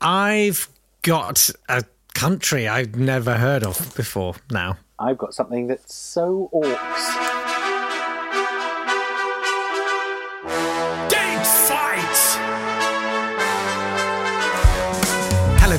I've got a country I've never heard of before now. I've got something that's so orcs.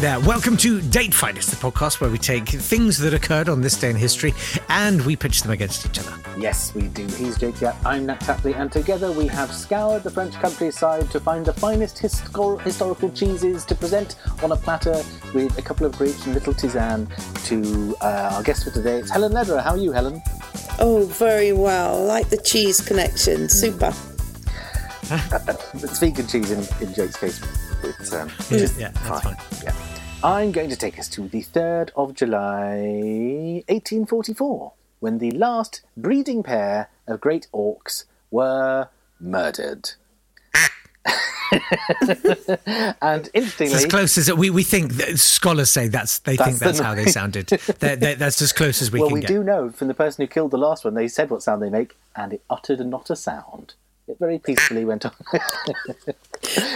There. Welcome to Date Fight. It's the podcast where we take things that occurred on this day in history and we pitch them against each other. Yes, we do. He's Jake Yap, I'm Nat Tapley, and together we have scoured the French countryside to find the finest histor- historical cheeses to present on a platter with a couple of grapes and little tisane to uh, our guest for today. It's Helen Lederer. How are you, Helen? Oh, very well. Like the cheese connection. Super. It's vegan cheese in, in Jake's case. It's, um, Yeah, that's fine. Yeah. I'm going to take us to the 3rd of July, 1844, when the last breeding pair of great auks were murdered. and interestingly, As close as we, we think scholars say that's they That's think the that's how they sounded. They're- they're- that's as close as we well, can we get. do know from the person who killed the last one, they said what sound they make, and it uttered not a sound. It very peacefully went on.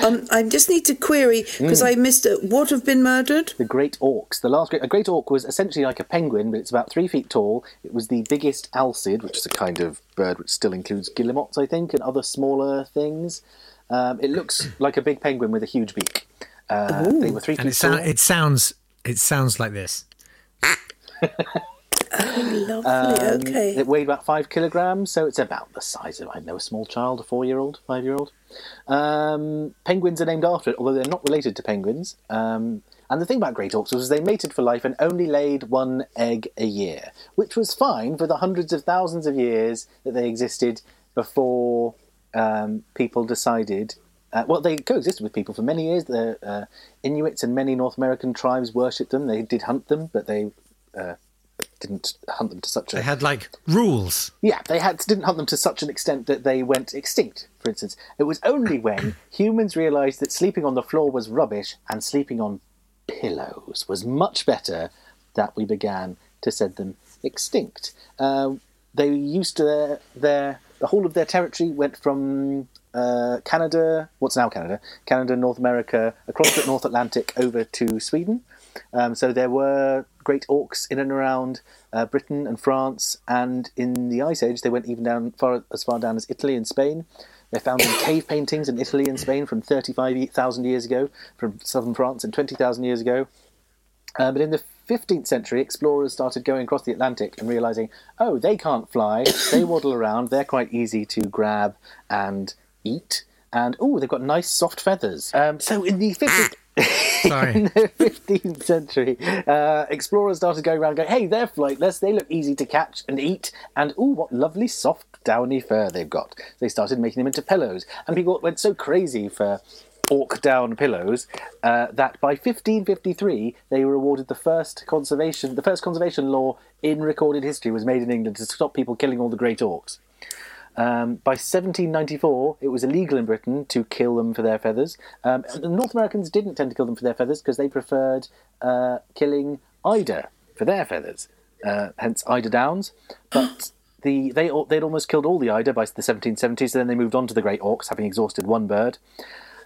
Um, I just need to query because I missed it. What have been murdered? the great auks. The last great, a great auk was essentially like a penguin, but it's about three feet tall. It was the biggest alcid, which is a kind of bird which still includes guillemots, I think, and other smaller things. Um, it looks like a big penguin with a huge beak. Uh, they were three and feet it, sound, tall. it sounds it sounds like this. Lovely. okay. It weighed about five kilograms, so it's about the size of I know a small child, a four-year-old, five-year-old. Um, penguins are named after it, although they're not related to penguins. Um, and the thing about great auks was they mated for life and only laid one egg a year, which was fine for the hundreds of thousands of years that they existed before um, people decided. Uh, well, they coexisted with people for many years. The uh, Inuits and many North American tribes worshipped them. They did hunt them, but they uh, didn't hunt them to such a They had like rules. yeah, they had didn't hunt them to such an extent that they went extinct. For instance, it was only when humans realised that sleeping on the floor was rubbish and sleeping on pillows was much better that we began to send them extinct. Uh, they used to their, their the whole of their territory went from uh, Canada, what's now Canada, Canada, North America, across the North Atlantic over to Sweden. Um, so there were great auks in and around uh, Britain and France, and in the Ice Age, they went even down far as far down as Italy and Spain. They're found in cave paintings in Italy and Spain from 35,000 years ago, from southern France, and 20,000 years ago. Uh, but in the 15th century, explorers started going across the Atlantic and realizing, oh, they can't fly, they waddle around, they're quite easy to grab and eat, and oh, they've got nice soft feathers. Um, so in the 15th. Sorry. in the 15th century, uh, explorers started going around going, hey, they're flightless, they look easy to catch and eat, and ooh, what lovely soft downy fur they've got. They started making them into pillows, and people went so crazy for auk down pillows uh, that by 1553 they were awarded the first conservation the first conservation law in recorded history was made in England to stop people killing all the great auks. Um, by 1794, it was illegal in Britain to kill them for their feathers. Um, and the North Americans didn't tend to kill them for their feathers because they preferred uh, killing eider for their feathers, uh, hence eider downs. But the they they'd almost killed all the eider by the 1770s. So then they moved on to the great auks, having exhausted one bird.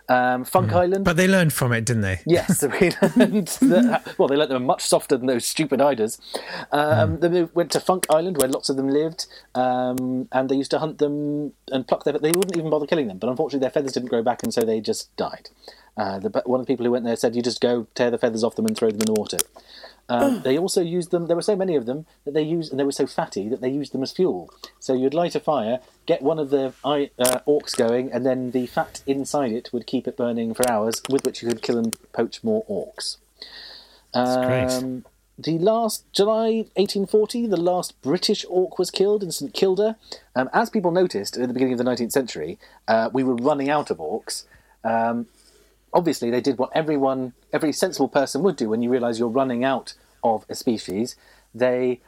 Um, Funk Island. But they learned from it, didn't they? Yes, we learned that, well, they learned they were much softer than those stupid eiders. Um, They went to Funk Island, where lots of them lived, um, and they used to hunt them and pluck their. They wouldn't even bother killing them, but unfortunately, their feathers didn't grow back, and so they just died. Uh, the, one of the people who went there said, "You just go tear the feathers off them and throw them in the water." Um, they also used them. There were so many of them that they used, and they were so fatty that they used them as fuel. So you'd light a fire, get one of the uh, auks going, and then the fat inside it would keep it burning for hours, with which you could kill and poach more auks. great. Um, the last July 1840, the last British auk was killed in St Kilda. Um, as people noticed at the beginning of the 19th century, uh, we were running out of auks. Um, obviously, they did what everyone, every sensible person would do when you realise you're running out of a species. They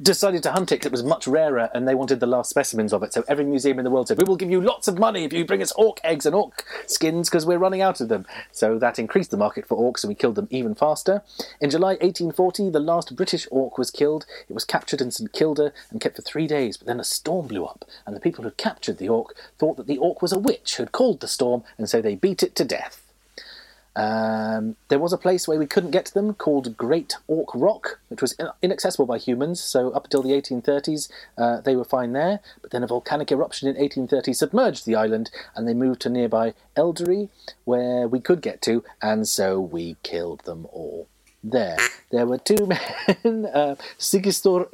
decided to hunt it because it was much rarer and they wanted the last specimens of it. So every museum in the world said, We will give you lots of money if you bring us auk eggs and auk skins because we're running out of them. So that increased the market for auks and we killed them even faster. In July 1840, the last British auk was killed. It was captured in St Kilda and kept for three days, but then a storm blew up and the people who captured the auk thought that the auk was a witch who had called the storm and so they beat it to death. Um, there was a place where we couldn't get to them called Great Auk Rock, which was in- inaccessible by humans. So up until the 1830s, uh, they were fine there. But then a volcanic eruption in 1830 submerged the island, and they moved to nearby Eldey, where we could get to, and so we killed them all. There, there were two men, uh, Sigistor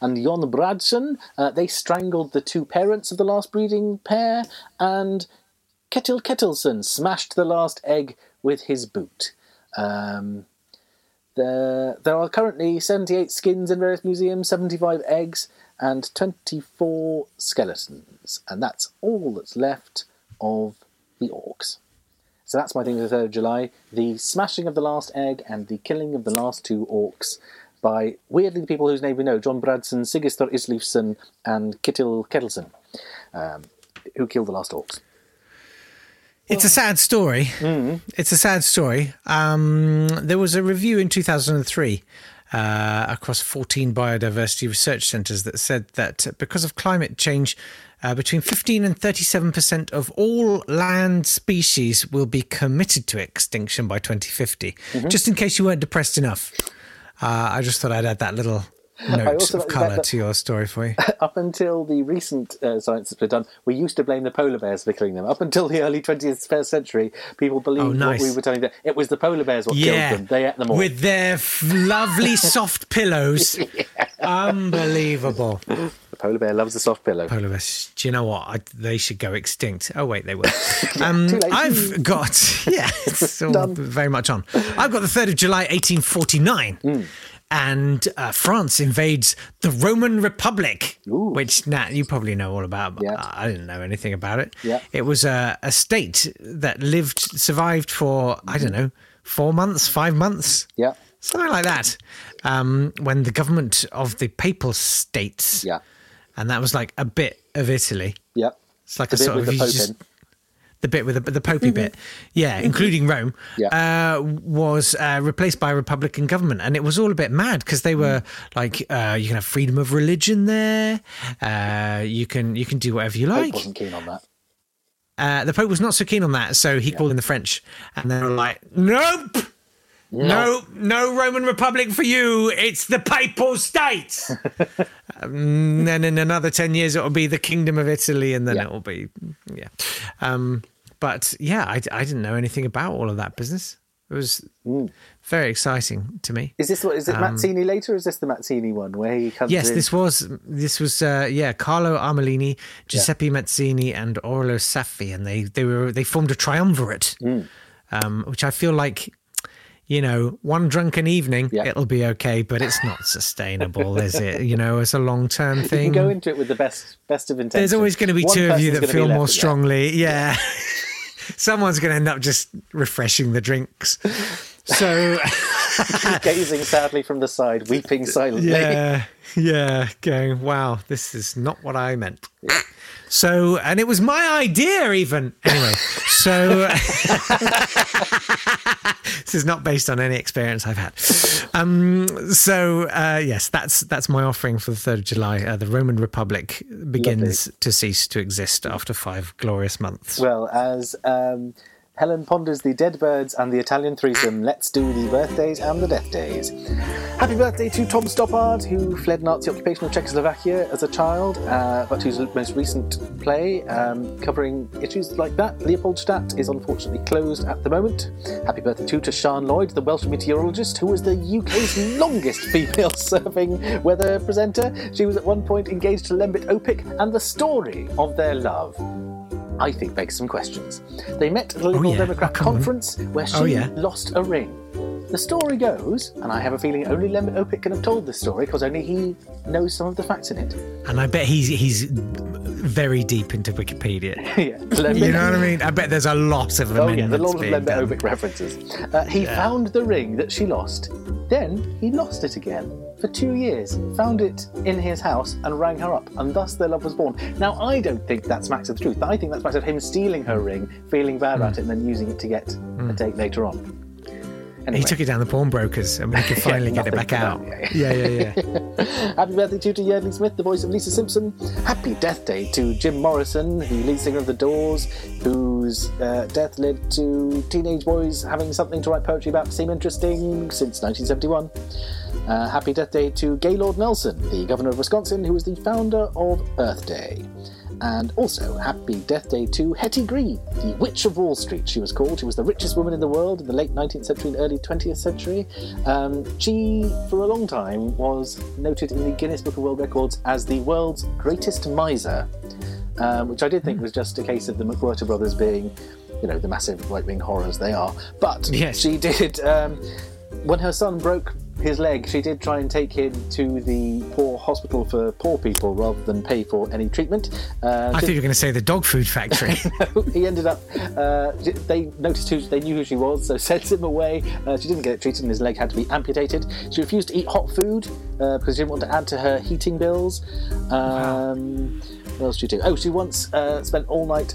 and Jon Bradson. Uh, they strangled the two parents of the last breeding pair, and Ketil Ketilson smashed the last egg with his boot. Um, there, there are currently 78 skins in various museums, 75 eggs, and 24 skeletons. And that's all that's left of the auks. So that's my thing for the 3rd of July the smashing of the last egg and the killing of the last two auks by weirdly the people whose name we know John Bradson, Sigistor Islifsson, and Kittil Kettleson, um, who killed the last auks. It's a sad story. Mm-hmm. It's a sad story. Um, there was a review in 2003 uh, across 14 biodiversity research centres that said that because of climate change, uh, between 15 and 37 percent of all land species will be committed to extinction by 2050. Mm-hmm. Just in case you weren't depressed enough, uh, I just thought I'd add that little note also of like the fact colour to your story for you. Up until the recent uh, science that's been done, we used to blame the polar bears for killing them. Up until the early 20th century, people believed Oh, nice. what we were telling them. It was the polar bears what Yeah, killed them. They ate them all. with their f- lovely soft pillows. Unbelievable. The polar bear loves a soft pillow. Polar bears. Do you know what? I, they should go extinct. Oh wait, they will. Um. I've got yeah, it's all very much on. I've got the third of July, eighteen forty nine. Hmm. And uh, France invades the Roman Republic, Ooh. which Nat, you probably know all about. But Yeah. I didn't know anything about it. Yeah. It was a, a state that lived, survived for I don't know, four months, five months, Yeah, something like that. Um, when the government of the Papal States, yeah, and that was like a bit of Italy. yeah. It's like The a bit sort of the you Pope just- in. the bit with the, the popey bit, yeah, including Rome, Yeah. uh, was uh, replaced by a republican government, and it was all a bit mad because they were like, uh, you can have freedom of religion there, uh, you can you can do whatever you like. The Pope wasn't keen on that. Uh, the Pope was not so keen on that, so he called in the French, and they were like, "Nope, no, no Roman Republic for you. It's the Papal States." um, then in another ten years, it will be the Kingdom of Italy, and then Yeah. it will be, yeah. Um, but yeah, I, I didn't know anything about all of that business. It was very exciting to me. Is this what is it Mazzini later? Or is this the Mazzini one where he comes Um, Yes, in? this was this was uh, yeah Carlo Armellini, Giuseppe Mazzini, and Orlo Saffi, and they they were they formed a triumvirate, Hmm. um, which I feel like. You know, one drunken evening, Yeah. it'll be okay, but it's not sustainable, is it? You know, it's a long term You can thing. go into it with the best best of intentions. There's always going to be One two of you that feel more strongly. Yeah. Someone's going to end up just refreshing the drinks. So, gazing sadly from the side, weeping silently. yeah, yeah, going, wow, this is not what I meant. So, and it was my idea, even. Anyway, so this is not based on any experience I've had. Um, so, uh, yes, that's that's my offering for the third of July. Uh, the Roman Republic begins to cease to exist after five glorious months. Well, as um, Helen ponders the dead birds and the Italian threesome, let's do the birthdays and the death days. Happy birthday to Tom Stoppard, who fled Nazi occupation of Czechoslovakia as a child, uh, but whose most recent play um, covering issues like that, Leopoldstadt, is unfortunately closed at the moment. Happy birthday too to Sian Lloyd, the Welsh meteorologist, who was the UK's longest female serving weather presenter. She was at one point engaged to Lembit Opik, and the story of their love I think begs some questions. They met at a Liberal yeah. Democrat Oh, come on. conference where she Oh, yeah. lost a ring. The story goes, and I have a feeling only Lembit Opik can have told this story because only he knows some of the facts in it. And I bet he's he's very deep into Wikipedia. yeah, You know what I mean? I bet there's a lot of Oh yeah, the lot of Lembit. Opik references. Uh, he found the ring that she lost. Then he lost it again for two years. Found it in his house and rang her up, and thus their love was born. Now I don't think that's smacks of the truth. I think that's smacks of him stealing her ring, feeling bad about it, and then using it to get a date later on. Anyway. He took it down the pawnbrokers and we could finally get it back out. that, Yeah, yeah, yeah. Happy birthday too to Yeardley Smith, the voice of Lisa Simpson. Happy death day to Jim Morrison, the lead singer of The Doors, whose whose uh, death led to teenage boys having something to write poetry about to seem interesting since 1971. Uh, happy Death Day to Gaylord Nelson, the governor of Wisconsin, who was the founder of Earth Day. And also, happy death day to Hetty Green, the Witch of Wall Street, she was called. She was the richest woman in the world in the late 19th century and early 20th century. Um, she, for a long time, was noted in the Guinness Book of World Records as the world's greatest miser, um, which I did think was just a case of the McWhirter brothers being, you know, the massive right wing horrors they are. But Yes. she did, um, when her son broke his leg, she did try and take him to the poor hospital for poor people rather than pay for any treatment. Uh, I thought you were going to say the dog food factory. he ended up. Uh, they noticed who they knew who she was, so sent him away. Uh, she didn't get it treated, and his leg had to be amputated. She refused to eat hot food uh, because she didn't want to add to her heating bills. Um, What else did she do? Oh, she once uh, spent all night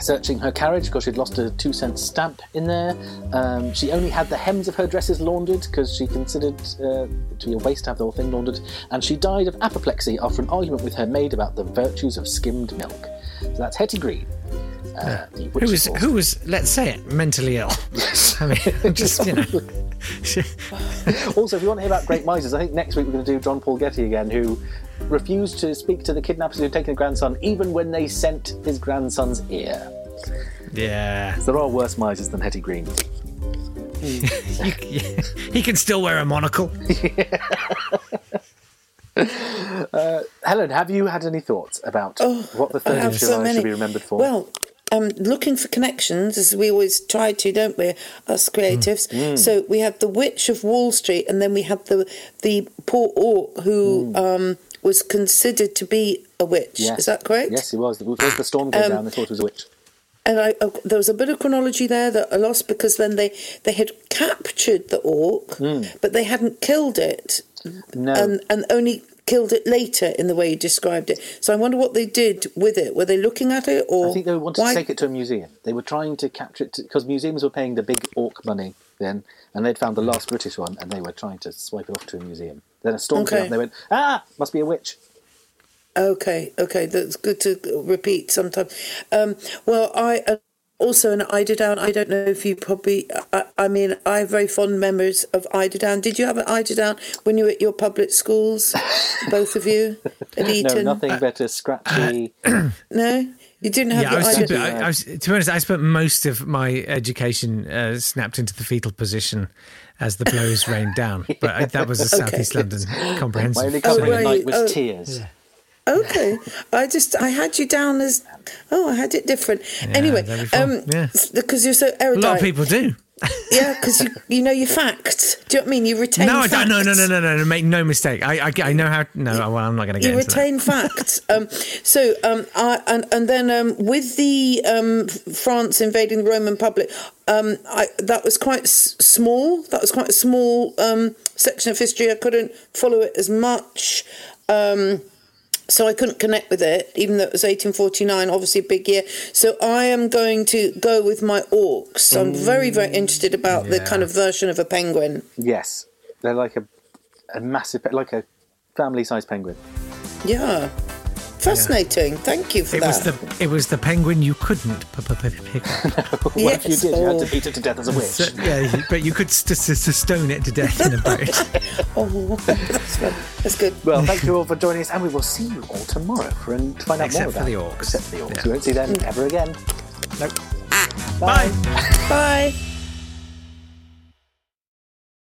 searching her carriage because she'd lost a two cent stamp in there. Um, she only had the hems of her dresses laundered because she considered uh, it to be a waste to have the whole thing laundered. And she died of apoplexy after an argument with her maid about the virtues of skimmed milk. So that's Hetty Green. Uh, the Witch who was who was let's say it mentally ill. I mean, just you know. Also, if you want to hear about great misers, I think next week we're going to do John Paul Getty again, who refused to speak to the kidnappers who had taken a grandson, even when they sent his grandson's ear. yeah. There are worse misers than Hetty Green. he can still wear a monocle. Helen, have you had any thoughts about what the I 3rd of July many. should be remembered for? Well, um, looking for connections, as we always try to, don't we, us creatives? Mm. So we had the Witch of Wall Street, and then we had the the poor orc who um, was considered to be a witch. Mm. Yes. Is that correct? Yes, he was. As the storm came down, they thought it was a witch. And I, uh, there was a bit of chronology there that I lost because then they, they had captured the auk, Hmm. but they hadn't killed it, No. and and only killed it later in the way you described it. So I wonder what they did with it. Were they looking at it, or I think they wanted why? to take it to a museum. They were trying to capture it because museums were paying the big auk money then, and they'd found the last British one, and they were trying to swipe it off to a museum. Then a storm came up, and they went, "Ah, must be a witch." Okay, okay, that's good to repeat sometimes. Um, well, I uh, also in Eiderdown. I don't know if you probably. I, I mean, I have very fond memories of Eiderdown. Did you have an Eiderdown when you were at your public schools, both of you at No, nothing better scratchy. No? You didn't have Yeah, I was, Eiderdown. I, I was, to be honest, I spent most of my education uh, snapped into the fetal position as the blows rained down. But I, that was a Southeast London comprehensive. My comprehensive. only covering right, night was oh. tears. Okay, I just I had you down as oh I had it different. anyway, um, yeah. because you're so erudite. a lot of people do. Yeah, because you you know your facts. Do you know what I mean? You retain. No, I facts. don't. No, no, no, no, no, no. Make no mistake. I, I, I know how. No, well, I'm not going to get You retain facts. Um, so, um, I, and and then um, with the um, France invading the Roman public, um, I, that was quite s- small. That was quite a small um, section of history. I couldn't follow it as much. Um, so I couldn't connect with it, even though it was 1849, obviously a big year. So I am going to go with my auks. I'm mm. very, very interested about the kind of version of a penguin. Yes, they're like a, a massive, like a family-sized penguin. Yeah. Fascinating. Thank you for It that. was the it was the penguin you couldn't p- p- p- pick up. Well, if you Yes, did, you had oh. to beat it to death as a uh, witch. So, yeah, but you could st- st- st- stone it to death in a boat. Oh, that's fun. That's good. Well, thank you all for joining us, and we will see you all tomorrow for and to find out Except more for about the auks. Except for the auks. Yeah. We won't see them mm. ever again. Nope. Ah. Bye. Bye. Bye.